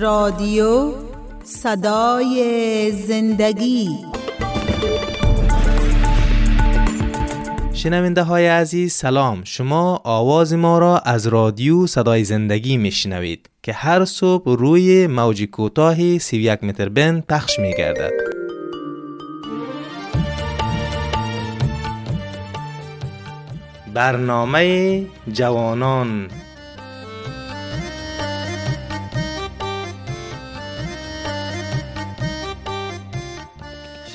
رادیو صدای زندگی شنونده های عزیز سلام شما آواز ما را از رادیو صدای زندگی میشنوید که هر صبح روی موج کوتاه 31 متر بند پخش می گردد. برنامه جوانان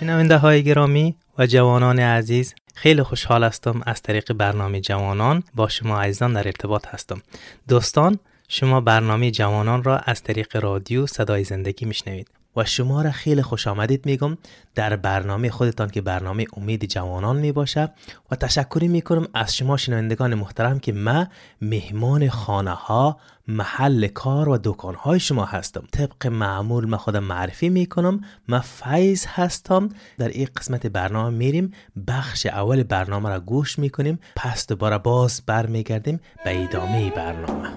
شنونده های گرامی و جوانان عزیز خیلی خوشحال هستم از طریق برنامه جوانان با شما عزیزان در ارتباط هستم. دوستان شما برنامه جوانان را از طریق رادیو صدای زندگی میشنوید. و شما را خیلی خوش آمدید میگم در برنامه خودتان که برنامه امید جوانان می باشه و تشکری می‌کنم از شما شنوندگان محترم که ما مهمان خانه ها محل کار و دکان های شما هستم. طبق معمول ما خودم معرفی می‌کنم ما فیض هستم. در این قسمت برنامه میریم بخش اول برنامه را گوش می‌کنیم پس دوباره باز برمیگردیم به ادامه برنامه.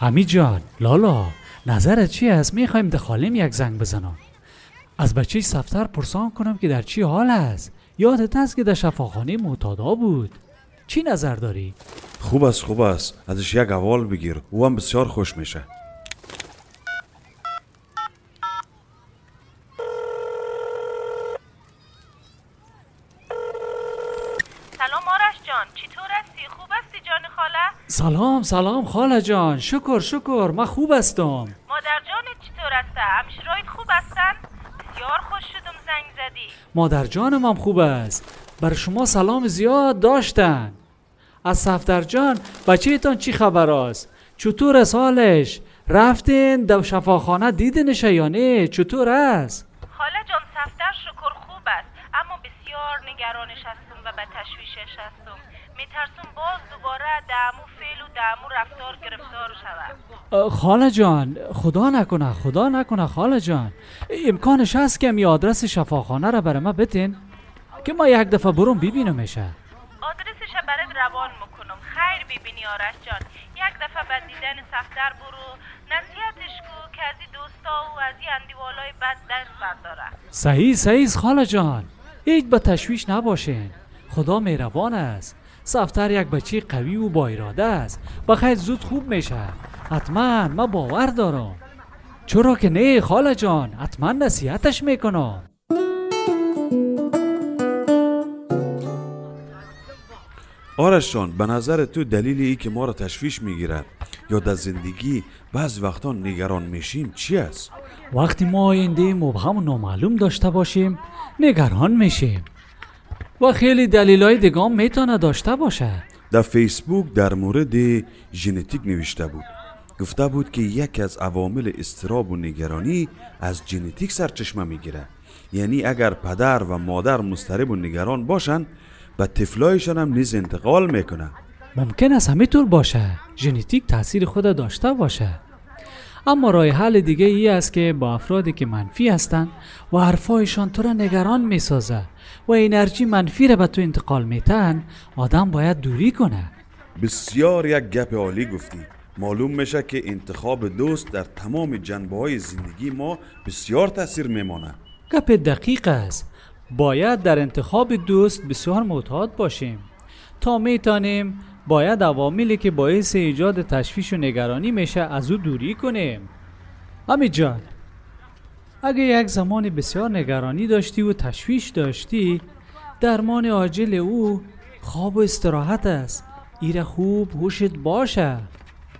امی جان لالا نظرت چی است؟ می‌خوایم دخالیم یک زنگ بزنم. از بچه سفتر پرسان کنم که در چی حال است. یادت است که در شفاخانه معتادا بود. چی نظر داری؟ خوب است خوب است. ازش یک اول بگیر. او هم بسیار خوش میشه سلام آرش جان چطور هستی خوب هستی جان خاله سلام سلام خاله جان. شکر شکر. من خوب هستم. مادر جانت چطور هسته همشرایت خوب هستن؟ بسیار خوش شدم زنگ زدی. مادر جانم هم خوب است. بر شما سلام زیاد داشتن. از صفدر جان بچه تان چی خبر است؟ چطور است حالش؟ رفتین؟ در شفاخانه دیدنش یا نه؟ چطور است؟ خاله جان سفتر شکر خوب است. اما بسیار نگرانش هستم و به تشویشش هستم. میترسم باز دوباره دمو فعل و دمو رفتار گرفتار شود. خاله جان خدا نکنه خدا نکنه خاله جان. امکانش هست که می آدرس شفاخانه را برای ما بتین که ما یک دفعه برون ببینمشه آدرسش را برات روان می‌کنم. خیر ببینی آرش جان. یک دفعه به دیدن سفتر برو. نصیحتش کو که از این دوستا و از این اندیوالای بد درس برداره صحیح صحیح خاله جان. هیچ به تشویش نباشین. خدا مهربان است. سفتر یک بچه قوی و با اراده است. بخیر زود خوب میشه. حتما ما باور دارم. چرا که نه خاله جان حتما نصیحتش می‌کنم. آرش جان به نظر تو دلیل ای که ما را تشویش می‌گیره یا در زندگی بعض وقتا نگران میشیم چی است؟ وقتی ما آینده مبهم و نامعلوم داشته باشیم نگران میشیم. و خیلی دلیلای دگام می‌تونه داشته باشه. در فیسبوک در مورد ژنتیک نوشته بود. گفته بود که یکی از عوامل استراب و نگرانی از ژنتیک سرچشمه می‌گیره. یعنی اگر پدر و مادر مضطرب و نگران باشن به طفلایشان هم نیز انتقال می‌کنه ممکن است همه طور باشه. ژنتیک تاثیر خود داشته باشه. اما راه حل دیگه ای است که با افرادی که منفی هستند و حرفایشان تو را نگران می سازه و انرژی منفی را به تو انتقال میتن آدم باید دوری کنه بسیار یک گپ عالی گفتی. معلوم میشه که انتخاب دوست در تمام جنبه های زندگی ما بسیار تاثیر میمانه گپ دقیق است. باید در انتخاب دوست بسیار معتاد باشیم. تا میتانیم باید عواملی که باعث ایجاد تشویش و نگرانی میشه از او دوری کنیم. امی جان اگه یک زمان بسیار نگرانی داشتی و تشویش داشتی درمان عاجل او خواب و استراحت است. ایره خوب هوشت باشه.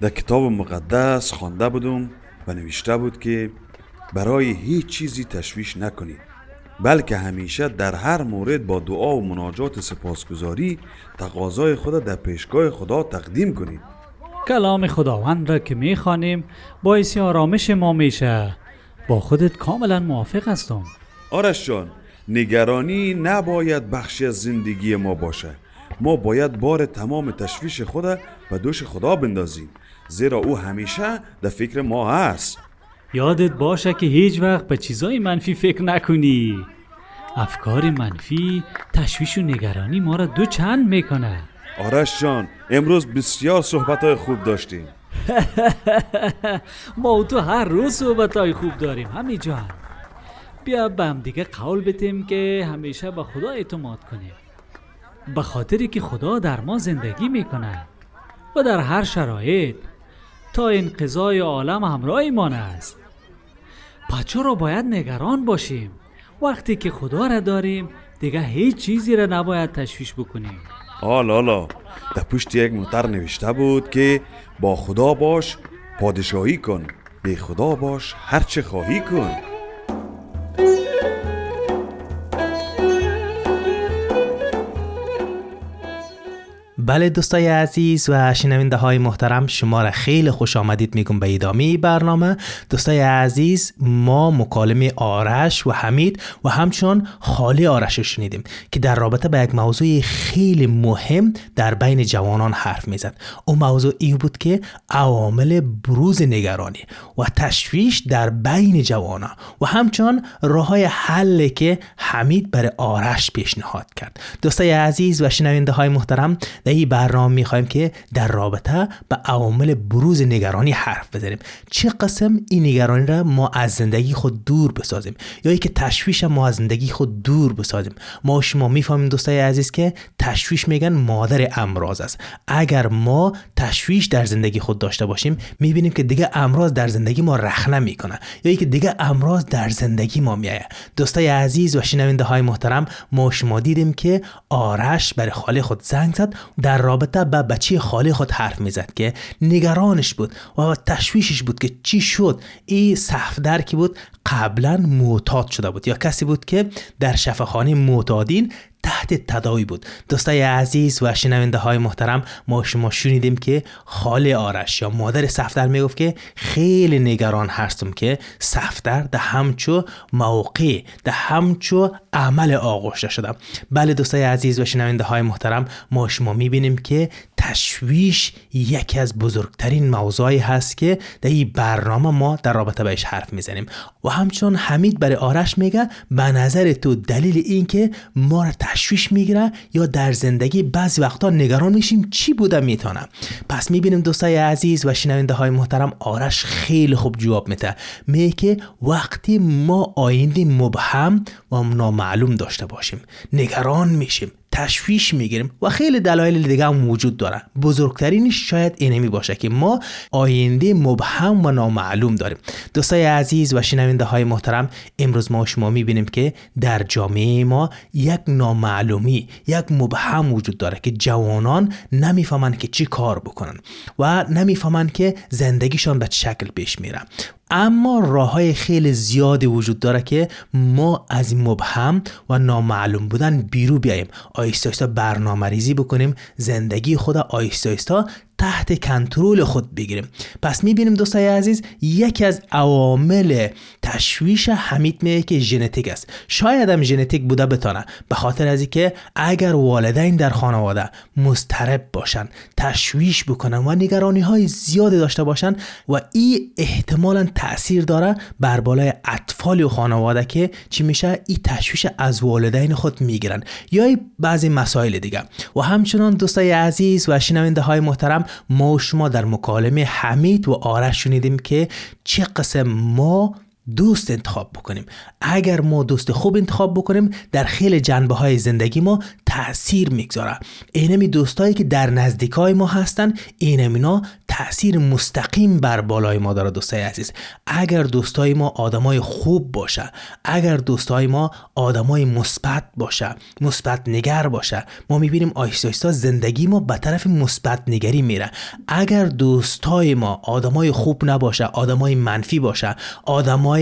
در کتاب مقدس خوانده بودم و نوشته بود که برای هیچ چیزی تشویش نکنید. بلکه همیشه در هر مورد با دعا و مناجات سپاسگزاری تقاضای خود در پیشگاه خدا تقدیم کنید. کلام خداوند را که می‌خوانیم باعث آرامش ما میشه. با خودت کاملا موافق هستم. آرش جان نگرانی نباید بخشی از زندگی ما باشه. ما باید بار تمام تشویش خود به دوش خدا بندازیم. زیرا او همیشه در فکر ما هست. یادت باشه که هیچ وقت به چیزای منفی فکر نکنی. افکار منفی تشویش و نگرانی ما را دو چند می‌کنه آرش جان امروز بسیار صحبت های خوب داشتیم. ما و تو هر روز صحبت های خوب داریم همی جان. بیا به هم دیگه قول بتیم که همیشه به خدا اعتماد کنیم. به خاطری که خدا در ما زندگی می‌کنه. و در هر شرایط تا انقضای عالم همراهمان است. پس را باید نگران باشیم. وقتی که خدا را داریم دیگه هیچ چیزی را نباید تشویش بکنیم. آل آلا. در پشت یک موتر نوشته بود که با خدا باش پادشاهی کن. به خدا باش هرچه خواهی کن. بله دوستای عزیز و شنونده های محترم شما را خیلی خوش آمدید میگم به ادامه برنامه. دوستای عزیز ما مکالمه آرش و حمید و همچنان خالی آرش رو شنیدیم که در رابطه به یک موضوع خیلی مهم در بین جوانان حرف می‌زد. اون موضوع ای بود که عوامل بروز نگرانی و تشویش در بین جوانان و همچنان راه های حل که حمید برای آرش پیشنهاد کرد. دوستای عزیز و شنونده های محترم در این برنامه می‌خوایم که در رابطه به عوامل بروز نگرانی حرف بزنیم. چه قسم این نگرانی را ما از زندگی خود دور بسازیم؟ یا ای که تشویش ما از زندگی خود دور بسازیم؟ ما شما می‌فهمیم دوستای عزیز که تشویش میگن مادر امراض است. اگر ما تشویش در زندگی خود داشته باشیم می‌بینیم که دیگه امراض در زندگی ما رخنه می‌کنه یا ای که دیگه امراض در زندگی ما میایه دوستای عزیز و شنونده های محترم ما شما دیدیم که آرش برای خاله خود زنگ زد. در رابطه به بچه خاله خود حرف می‌زد که نگرانش بود و تشویشش بود که چی شد. این صفدر که بود قبلا معتاد شده بود. یا کسی بود که در شفاخانه معتادین تحت تداوی بود. دوستای عزیز و شنونده های محترم ما شما شنیدیم که خاله آرش یا مادر صفدر می‌گفت که خیلی نگران هستم که صفدر ده همچو موقع ده همچو عمل آغوشته شده. بله دوستای عزیز و شنونده های محترم ما شما می‌بینیم که تشویش یکی از بزرگترین موضوعی هست که در این برنامه ما در رابطه بهش حرف می‌زنیم. و همچون حمید برای آرش میگه به نظر تو دلیل این که ما را تشویش می‌گیره یا در زندگی بعضی وقتا نگران میشیم چی بوده می‌تونه. پس می‌بینیم دوستای عزیز و شنونده های محترم آرش خیلی خوب جواب میده. میگه که وقتی ما آینده مبهم و نامعلوم داشته باشیم نگران میشیم. تشویش می‌گیریم و خیلی دلایل دیگه هم وجود داره. بزرگترینش شاید اینمی باشه که ما آینده مبهم و نامعلوم داریم. دوستای عزیز و شنونده های محترم امروز ما شما می‌بینیم که در جامعه ما یک نامعلومی یک مبهم وجود داره که جوانان نمی‌فهمن که چی کار بکنن و نمی‌فهمن که زندگیشان به شکل پیش میره. اما راه های خیلی زیادی وجود داره که ما از این مبهم و نامعلوم بودن بیرو بیاییم. آیستا آیستا برنامه ریزی بکنیم. زندگی خود آیستا آیستا تحت کنترل خود بگیریم. پس می‌بینیم دوستای عزیز یکی از عوامل تشویش حمید میگه که ژنتیک است. شاید هم ژنتیک بوده بتانه. به خاطر از اینکه اگر والدین در خانواده مضطرب باشن تشویش بکنن و نگرانی های زیادی داشته باشن و این احتمالا تاثیر داره بر بالای اطفال و خانواده که چی میشه؟ این تشویش از والدین خود می‌گیرن. یا بعضی مسائل دیگه. و همچنان دوستای عزیز و شنونده های محترم ما شما در مکالمه حمید و آرش شنیدیم که چه قسم ما دوست انتخاب بکنیم. اگر ما دوست خوب انتخاب بکنیم در خیلی جنبه های زندگی ما تاثیر می‌گذاره. اینمی دوستایی که در نزدیکای ما هستن اینمینا تاثیر مستقیم بر بالای ما داره دوستای عزیز. اگر دوستای ما آدمای خوب باشه اگر دوستای ما آدمای مثبت باشه مثبت نگر باشه ما می‌بینیم آیستا آیستا زندگی ما به طرف مثبت نگری میره. اگر دوستای ما آدمای خوب نباشه آدمای منفی باشه آدمای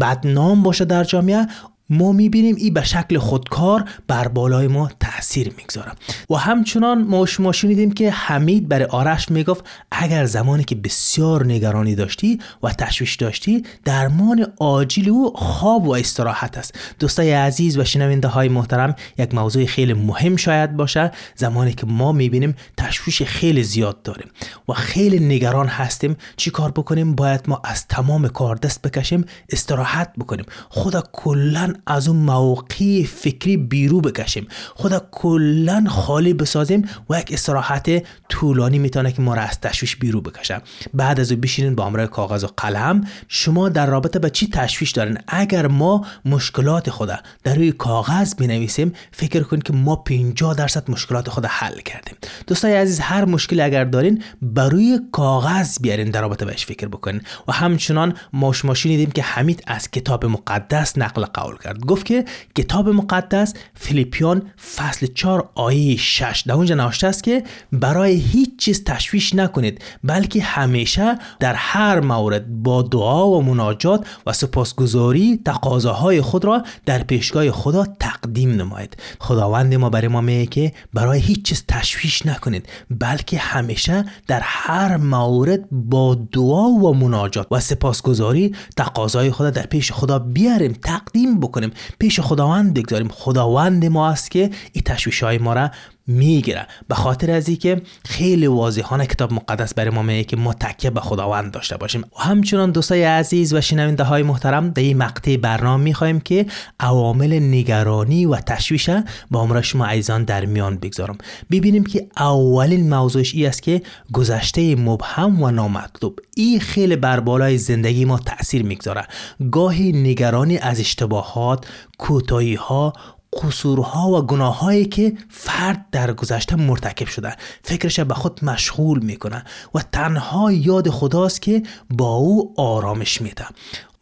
بدنام باشه در جامعه ما می‌بینیم این به شکل خودکار بر بالای ما تاثیر می‌گذاره. و همچنان ما شما شنیدیم که حمید برای آرش می‌گفت اگر زمانی که بسیار نگرانی داشتی و تشویش داشتی درمان عاجل او خواب و استراحت است. دوستای عزیز و شنونده های محترم یک موضوع خیلی مهم شاید باشه. زمانی که ما می‌بینیم تشویش خیلی زیاد داریم و خیلی نگران هستیم. چی کار بکنیم؟ باید ما از تمام کار دست بکشیم استراحت بکنیم. خدا کلا از اون موقع فکری بیرو بکشیم. خدا کلا خالی بسازیم و یک استراحت طولانی می‌تونه که ما را از تشویش بیرو بکشه. بعد از او بشینین با امرای کاغذ و قلم. شما در رابطه به چی تشویش دارین؟ اگر ما مشکلات خدا در روی کاغذ بنویسیم فکر کنید که ما 50 درصد مشکلات خود حل کردیم. دوستای عزیز هر مشکلی اگر دارین بر روی کاغذ بیارین در رابطه بهش فکر بکنین. و همچنان ما شما شنیدیم که حمید از کتاب مقدس نقل قول کرد. گفت که کتاب مقدس فیلیپیان فصل 4 آیه 6 در اونجا نوشته است که برای هیچ چیز تشویش نکنید بلکه همیشه در هر مورد با دعا و مناجات و سپاسگزاری تقاضاهای خود را در پیشگاه خدا تقدیم نمایید. خداوند ما برای ما میگه که برای هیچ چیز تشویش نکنید بلکه همیشه در هر مورد با دعا و مناجات و سپاسگزاری تقاضای خدا در پیش خدا بیاریم تقدیم بکنیم. پیش خداوند بگذاریم. خداوند ما است که این تشویش های ما را می‌گیره به خاطر از که خیلی واضحانه کتاب مقدس برای ما میگه که ما به خداوند داشته باشیم. و همچنان دوستای عزیز و شنونده های محترم در این مقطع برنامه می‌خوایم که عوامل نگرانی و تشویش با امرا شما عزیزان در میان بگذارم. ببینیم که اولین موضوعش ای است که گذشته مبهم و نامطلوب. این خیلی بر بالای زندگی ما تاثیر می‌گذاره. گاهی نگرانی از اشتباهات کوتاهی ها قصورها و گناههایی که فرد در گذشته مرتکب شده فکرش به خود مشغول می‌کنه و تنها یاد خداست که با او آرامش میده.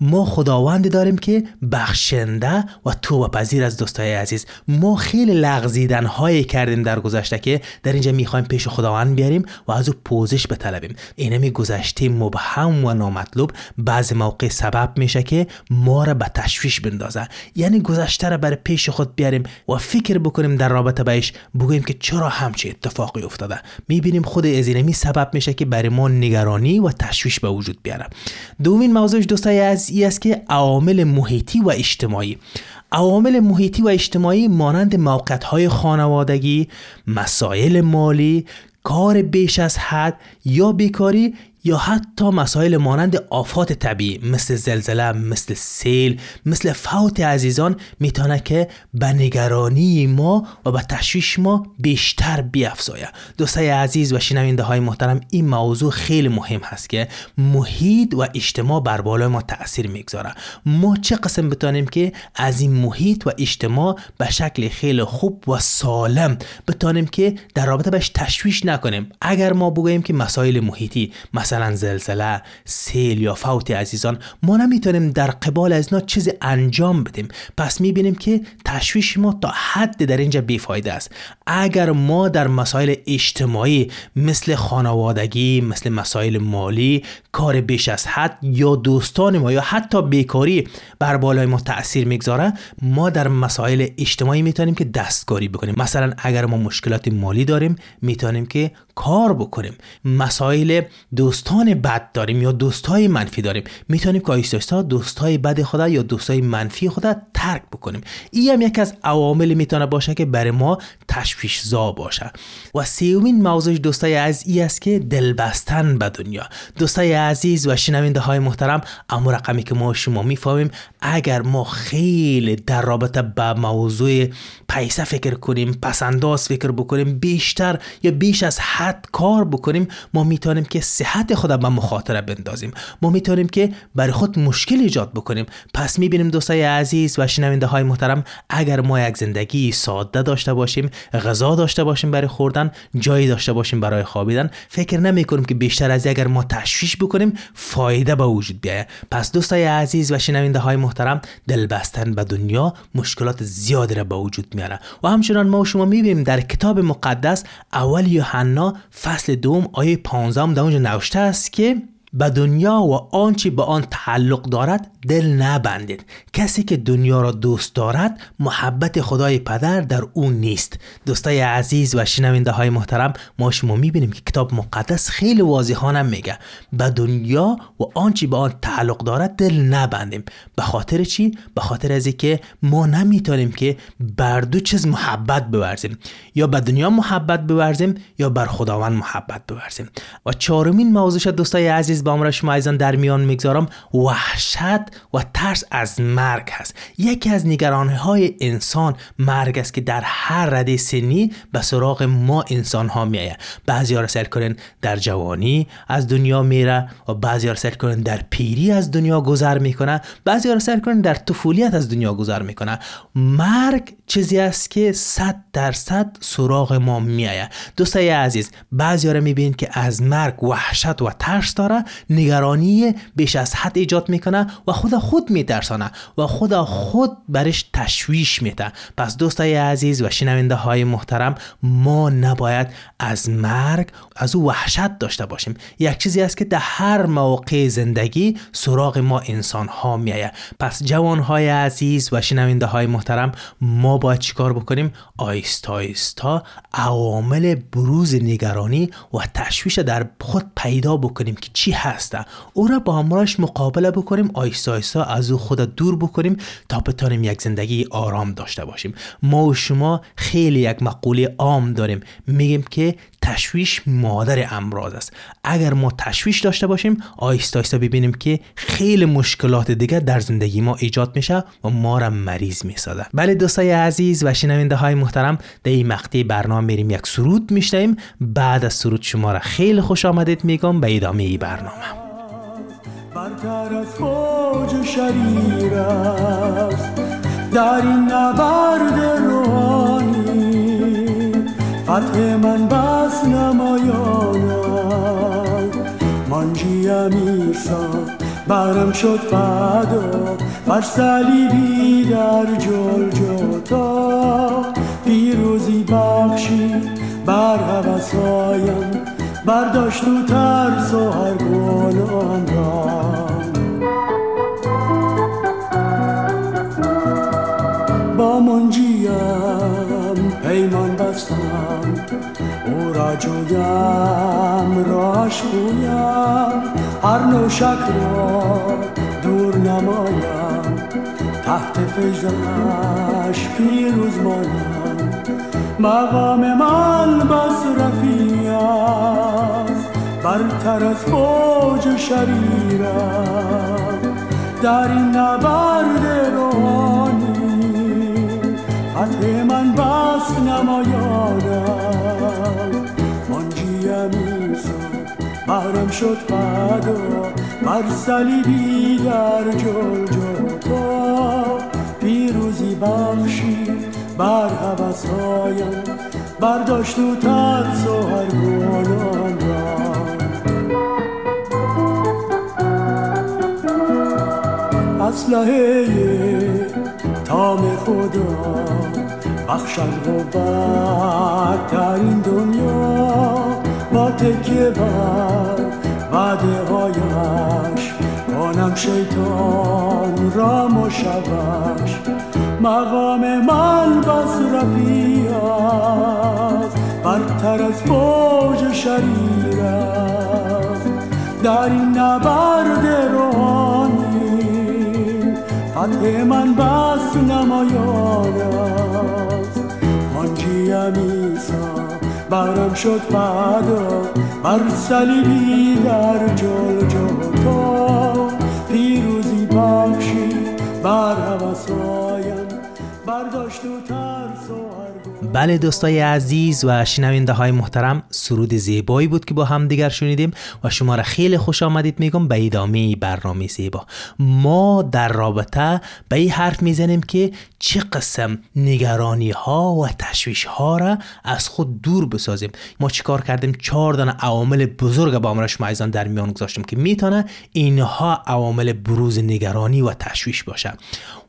ما خداوندی داریم که بخشنده و توبه پذیر از دوستای عزیز. ما خیلی لغزیدن هایی کردیم در گذشته که در اینجا می‌خوایم پیش خداوند بیاریم و از او پوزش بطلبیم. اینمی گذشته مبهم و نامطلوب. بعض موقع سبب میشه که ما را به تشویش بندازه. یعنی گذشته را بر پیش خود بیاریم و فکر بکنیم در رابطه بهش بگوییم که چرا همچه اتفاقی افتاده. می‌بینیم خود از اینمی سبب میشه که برای ما نگرانی و تشویش به وجود بیاره. دومین موضوع دوستای عزیز ای است که عوامل محیطی و اجتماعی. عوامل محیطی و اجتماعی مانند موقعیت های خانوادگی مسائل مالی کار بیش از حد یا بیکاری یا حتی مسائل مانند آفات طبیعی مثل زلزله مثل سیل مثل فوت عزیزان می‌تونه که به نگرانی ما و به تشویش ما بیشتر بیافزایه دوستای عزیز و شنونده های محترم این موضوع خیلی مهم هست که محیط و اجتماع بر بالای ما تاثیر می‌گذاره. ما چه قسم بتانیم که از این محیط و اجتماع به شکل خیلی خوب و سالم بتانیم که در رابطه بهش تشویش نکنیم؟ اگر ما بگوییم که مسائل محیطی مثلا مثلا زلزله سیل یا فوت عزیزان ما نمی‌تونیم در قبال از اینا چیزی انجام بدیم. پس می‌بینیم که تشویش ما تا حد در اینجا بیفایده است. اگر ما در مسائل اجتماعی مثل خانوادگی مثل مسائل مالی کار بیش از حد یا دوستان ما یا حتی بیکاری بر بالای ما تاثیر می‌گذاره ما در مسائل اجتماعی می‌تونیم که دستکاری بکنیم. مثلا اگر ما مشکلات مالی داریم می‌تونیم که کار بکنیم. مسائل دوستان بد داریم یا دوستای منفی داریم؟ می‌تونیم که آیستا دوستای بد خدا یا دوستای منفی خدا ترک بکنیم. این هم یکی از عوامل می‌تونه باشه که برای ما تشویش زا باشه. و سیومین موضوع دوستای از ای است که دل بستن به دنیا. دوستای عزیز و شنونده های محترم اما رقمی که ما شما می‌فهمیم اگر ما خیلی در رابطه با موضوع پیسه فکر کنیم پسنداز فکر بکنیم بیشتر یا بیش از حد کار بکنیم ما می‌تونیم که صحت خود به مخاطره بندازیم. ما می‌تونیم که برای خود مشکل ایجاد بکنیم. پس می‌بینیم دوستای عزیز و شنونده های محترم اگر ما یک زندگی ساده داشته باشیم غذا داشته باشیم برای خوردن جایی داشته باشیم برای خوابیدن فکر نمی کنیم که بیشتر از اگر ما تشویش بکنیم فایده به وجود بیاید. پس دوستای عزیز و شنونده های محترم دل بستن به دنیا مشکلات زیادی را به وجود میاره. و همچنان ما شما می‌بینیم در کتاب مقدس اول یوحنا فصل دوم آیه 15 در اونجا نوشته است که به دنیا و آنچه به آن تعلق دارد دل نبندید. کسی که دنیا را دوست دارد محبت خدای پدر در اون نیست. دوستای عزیز و شنونده های محترم ما شما می‌بینیم که کتاب مقدس خیلی واضحانه میگه. به دنیا و آنچه به آن تعلق دارد دل نبندیم. به خاطر چی؟ به خاطر از که ما نمی‌تونیم که بر دو چیز محبت بورزیم. یا به دنیا محبت بورزیم یا بر خداوند محبت بورزیم. و چهارمین موضوع دوستای عزیز با امروز شما عزیزان در میان می‌گذارم. وحشت و ترس از مرگ هست. یکی از نگرانی های انسان مرگ است که در هر رده سنی به سراغ ما انسان ها میایه بعضی ها سر کنن در جوانی از دنیا میره و بعضی ها سر کنن در پیری از دنیا گذر می‌کنه. بعضی ها سر کنن در طفولیت از دنیا گذر می‌کنه. مرگ چیزی است که صد درصد سراغ ما میایه دوستای عزیز بعضی ها میبین که از مرگ وحشت و ترس داره. نگرانی بیش از حد ایجاد می‌کنه و خود خود میترسانه و خود خود برش تشویش میده. پس دوستای عزیز و شنونده های محترم ما نباید از مرگ از او وحشت داشته باشیم. یک چیزی است که در هر موقع زندگی سراغ ما انسان ها میایه پس جوان های عزیز و شنونده های محترم ما باید چیکار بکنیم؟ آیستا آیستا عوامل بروز نگرانی و تشویش در خود پیدا بکنیم که چی هسته او را با همراهش مقابله بکنیم آیستا آیستا از او خود دور بکنیم تا بتانیم یک زندگی آرام داشته باشیم. ما و شما خیلی یک مقوله عام داریم. میگیم که تشویش مادر امراض است. اگر ما تشویش داشته باشیم آیستا آیستا ببینیم که خیلی مشکلات دیگه در زندگی ما ایجاد میشه و ما را مریض می‌سازه. بله دوستای عزیز و شنونده های محترم در این مقطع برنامه میریم. یک سرود میشنیم بعد از سرود شما را خیلی خوش آمدید میگم. به ادامه ای برنامه. برتر از فوج شریر است. در این نبرد روحانی فتح من بس نمایانم منجیم ایسا برم شد فدا. بر صلیبی در جلجتا پیروزی بخشی بر حوثایم برداشت و ترس و هر گناهم را با منجیم پیمان بستم او را جویم راش بویم هر نوع شک را دور نمایم تحت فیضش پیروز مانم. مقام من بس رفیع است برتر از فوج شریرم در این نبرد روحانی فتح من بس نمایانم منجیم ایسا بهرم شد فدا بر صلیبی در جلجتا پیروزی بخشی بر هوسهایم برداشت و ترس و هر گناهم را. اسلحه تام خدا بخشن قوت در این دنیا. با تکیه بر وعده هایش کنم شیطان را مشوش مقام من بس رفیع است برتر از فوج شریر است. در این نبرد روحانی فتح من بس نمایان است. ایسا برم شد فدا بر صلیبی در جلجتا پیروزی بخشی بر هوسایم بله دوستای عزیز و شنونده های محترم سرود زیبایی بود که با هم دیگر شنیدیم و شما را خیلی خوش آمدید میگم به ادامه برنامه زیبا. ما در رابطه به این حرف می‌زنیم که چه قسم نگرانی ها و تشویش ها را از خود دور بسازیم. ما چیکار کردیم؟ چهار دانه عوامل بزرگ با امر شما عزیزان در میان گذاشتیم که می‌تونه اینها عوامل بروز نگرانی و تشویش باشه.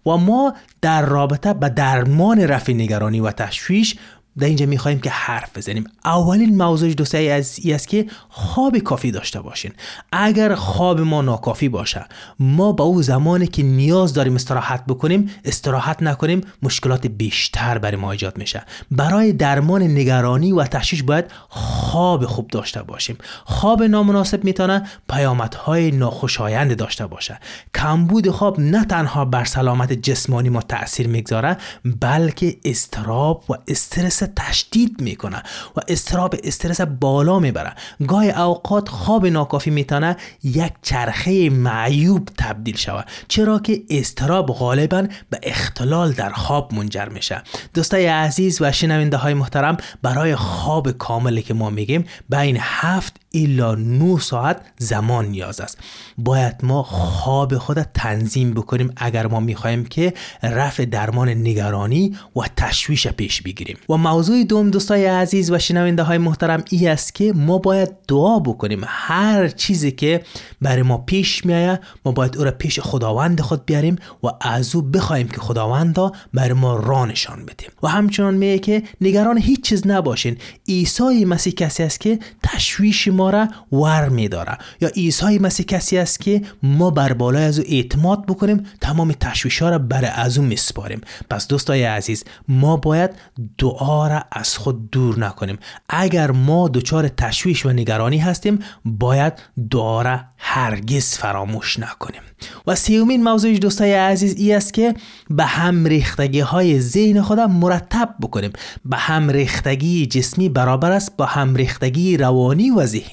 و ما در رابطه به درمان رفع نگرانی و تشویش در اینجا می‌خواهیم که حرف بزنیم. اولین موضوع دوستایی از است که خواب کافی داشته باشین. اگر خواب ما ناکافی باشه ما با او زمانی که نیاز داریم استراحت بکنیم استراحت نکنیم مشکلات بیشتر برای ما ایجاد میشه. برای درمان نگرانی و تشویش باید خواب خوب داشته باشیم. خواب نامناسب می‌تونه پیامدهای ناخوشایند داشته باشه. کمبود خواب نه تنها بر سلامت جسمانی ما تاثیر می‌گذاره بلکه استراب و استرس تشدید می‌کنه و استراب استرس بالا می‌بره. گاهی اوقات خواب ناکافی می‌تونه یک چرخه معیوب تبدیل شود چرا که استراب غالبا به اختلال در خواب منجر میشه. دوستای عزیز و شنونده های محترم برای خواب کاملی که ما میگیم بین هفت الا 9 ساعت زمان نیاز است. باید ما خواب خود تنظیم بکنیم اگر ما می‌خواهیم که رفع درمان نگرانی و تشویش پیش بگیریم. و موضوع دوم دوستای عزیز و شنونده های محترم ای است که ما باید دعا بکنیم. هر چیزی که برای ما پیش میایه ما باید او را پیش خداوند خود بیاریم و از او بخوایم که خداوند برای ما راه نشان بدیم و همچنان میگه که نگران هیچ چیز نباشین. عیسی مسیح کسی است که تشویش ما را ور میداره. یا عیسی مسیح کسی است که ما بر بالای از او اعتماد بکنیم تمام تشویش ها را بر از او میسپاریم. پس دوستای عزیز ما باید دعا را از خود دور نکنیم. اگر ما دچار تشویش و نگرانی هستیم باید دعا را هرگز فراموش نکنیم. و سیومین موضوع دوستای عزیز ای است که به هم ریختگی های ذهن خودم مرتب بکنیم. به هم ریختگی جسمی برابر است با هم ریختگی روانی و ذهنی.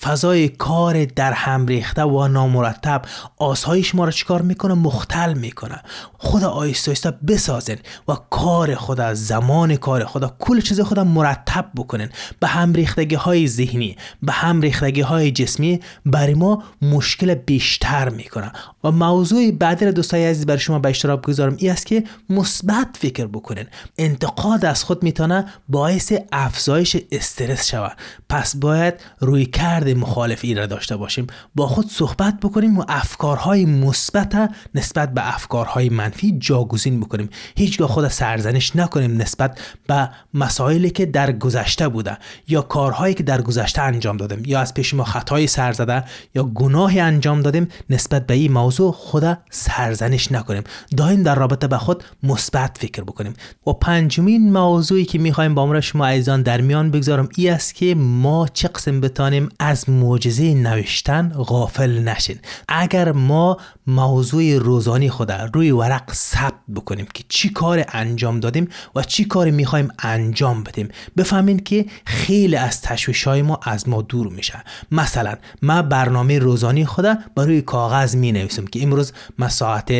فضای کار در هم ریخته و نامرتب آسایش ما را چیکار می‌کنه؟ مختل می‌کنه. خدا آیسته آیسته بسازن و کار خدا زمان کار خدا کل چیز خدا مرتب بکنن. به هم ریختگی های ذهنی به هم ریختگی های جسمی برای ما مشکل بیشتر می‌کنه. و موضوع بعدی دوستای عزیز برای شما به اشتراک گذارم ای است که مثبت فکر بکنین انتقاد از خود می‌تونه باعث افزایش استرس شود. پس باید روی کرد مخالف را داشته باشیم با خود صحبت بکنیم و افکارهای مثبت نسبت به افکارهای منفی جاگزین بکنیم. هیچگاه خود سرزنش نکنیم نسبت به مسائلی که در گذشته بوده یا کارهایی که در گذشته انجام دادیم یا از پیش ما خطای سر زده یا گناهی انجام دادیم نسبت به این موضوع خدا سرزنش نکنیم. دائم در رابطه به خود مثبت فکر بکنیم. و پنجمین موضوعی که می‌خوایم با شما عزیزان در میان بگذارم ای است که ما چه قسم بتانیم از معجزه نوشتن غافل نشین. اگر ما موضوع روزانی خود روی ورق ثبت بکنیم که چی کار انجام دادیم و چی کار می‌خوایم انجام بدیم بفهمین که خیلی از تشویش های ما از ما دور میشه. مثلا ما برنامه روزانی خود روی کاغذ می نویسم که امروز ما ساعت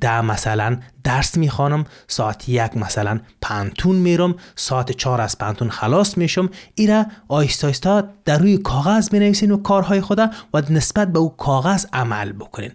ده مثلا درس می‌خوانم ساعت یک مثلا پنتون میرم ساعت چهار از پنتون خلاص میشم ایره آیستا آیستا در روی کاغذ بنویسین و کارهای خدا و نسبت به او کاغذ عمل بکنین.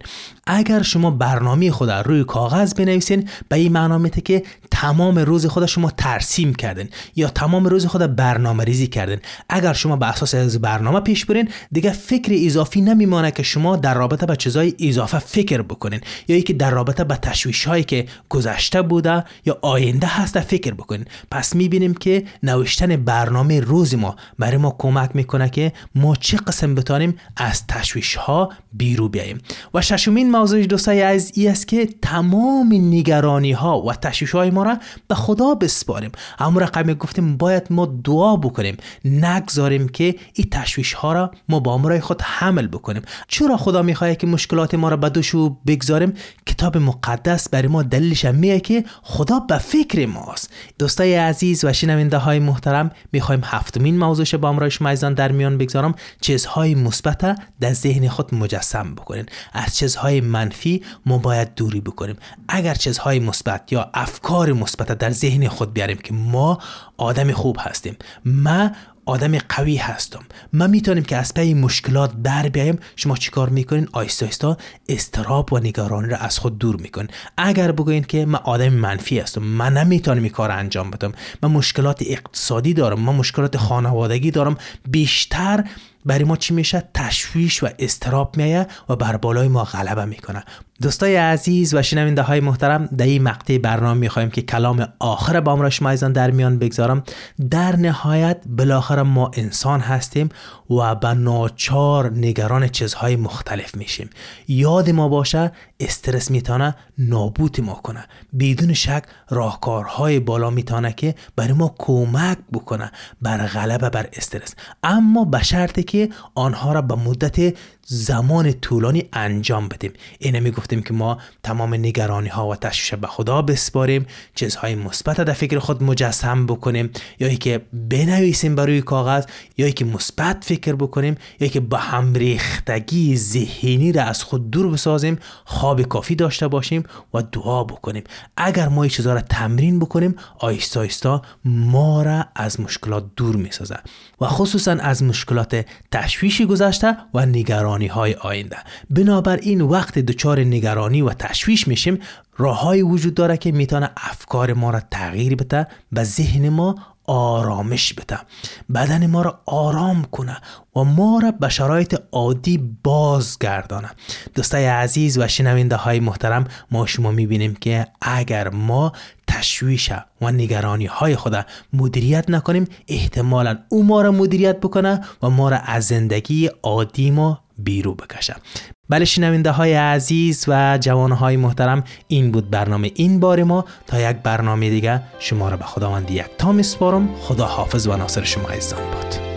اگر شما برنامه خدا روی کاغذ بنویسین به این معنا که تمام روز خود شما ترسیم کردین یا تمام روز خود برنامه ریزی کردین. اگر شما به اساس از برنامه پیش برین دیگه فکر اضافی نمیمانه که شما در رابطه با چیزای اضافه فکر بکنین یا اینکه در رابطه با تشویش هایی که گذشته بوده یا آینده هست فکر بکنین. پس می‌بینیم که نوشتن برنامه روز ما برای ما کمک می‌کنه که ما چه قسم بتانیم از تشویش ها بیرو بیاییم. و ششمین موضوع دوستای عزیز ای است که تمام نگرانی ها و تشویش های ما را به خدا بسپاریم. اما رقم گفتیم باید ما دعا بکنیم. نگذاریم که این تشویش ها را ما با امرای خود حمل بکنیم. چرا خدا می‌خواد که مشکلات ما را به دوشو بگذاریم؟ کتاب مقدس برای ما دلیلش میگه که خدا به فکر ماست. دوستای عزیز و شنونده های محترم می‌خوایم هفتمین موضوعش با امرای شما در میان بگذارم. چیزهای مثبت در ذهن خود مجسم بکنین. از چیزهای منفی ما باید دوری بکنیم. اگر چیزهای مثبت یا افکار مثبت در ذهن خود بیاریم که ما آدم خوب هستیم ما آدم قوی هستم من می‌تونیم که از پی مشکلات در بیایم شما چیکار می‌کنین؟ آیستا آیستا استراب و نگرانی را از خود دور می‌کنین. اگر بگوین که من آدم منفی هستم من نمی‌تونم این کار انجام بدم من مشکلات اقتصادی دارم من مشکلات خانوادگی دارم بیشتر برای ما چی میشه؟ تشویش و استراب میایه و بر بالای ما غلبه می‌کنه. دوستای عزیز و شنونده های محترم در این مقطع برنامه می‌خوایم که کلام آخر با را شما در میان بگذارم. در نهایت بالاخره ما انسان هستیم و به ناچار نگران چیزهای مختلف میشیم. یاد ما باشه استرس می‌تونه نابود ما کنه. بدون شک راهکارهای بالا می‌تونه که برای ما کمک بکنه بر غلبه بر استرس. اما به شرطی که آنها را به مدت زمان طولانی انجام بدیم. اینه می گفتیم که ما تمام نگرانی ها و تشویش به خدا بسپاریم چیزهای مثبت در فکر خود مجسم بکنیم یا که بنویسیم روی کاغذ یا که مثبت فکر بکنیم یا که با هم ریختگی ذهنی را از خود دور بسازیم خواب کافی داشته باشیم و دعا بکنیم. اگر ما این چیزها را تمرین بکنیم آیستا آیستا ما را از مشکلات دور می و خصوصا از مشکلات تشویشی گذشته و نگرانی های آینده. بنابراین وقت دچار نگرانی و تشویش میشیم. راههایی وجود داره که می‌تونه افکار ما را تغییر بده و ذهن ما آرامش بده. بدن ما را آرام کنه و ما را به شرایط عادی بازگردانه. دوستای عزیز و شنونده های محترم ما شما می‌بینیم که اگر ما تشویش و نگرانی های خود مدیریت نکنیم احتمالا او ما را مدیریت بکنه و ما را از زندگی عادی ما بیرو بکشه. بله شنونده های عزیز و جوان های محترم این بود برنامه این بار ما. تا یک برنامه دیگه شما را به خداوند یک تا میسپارم خدا حافظ و ناصر شما عزیزان بود.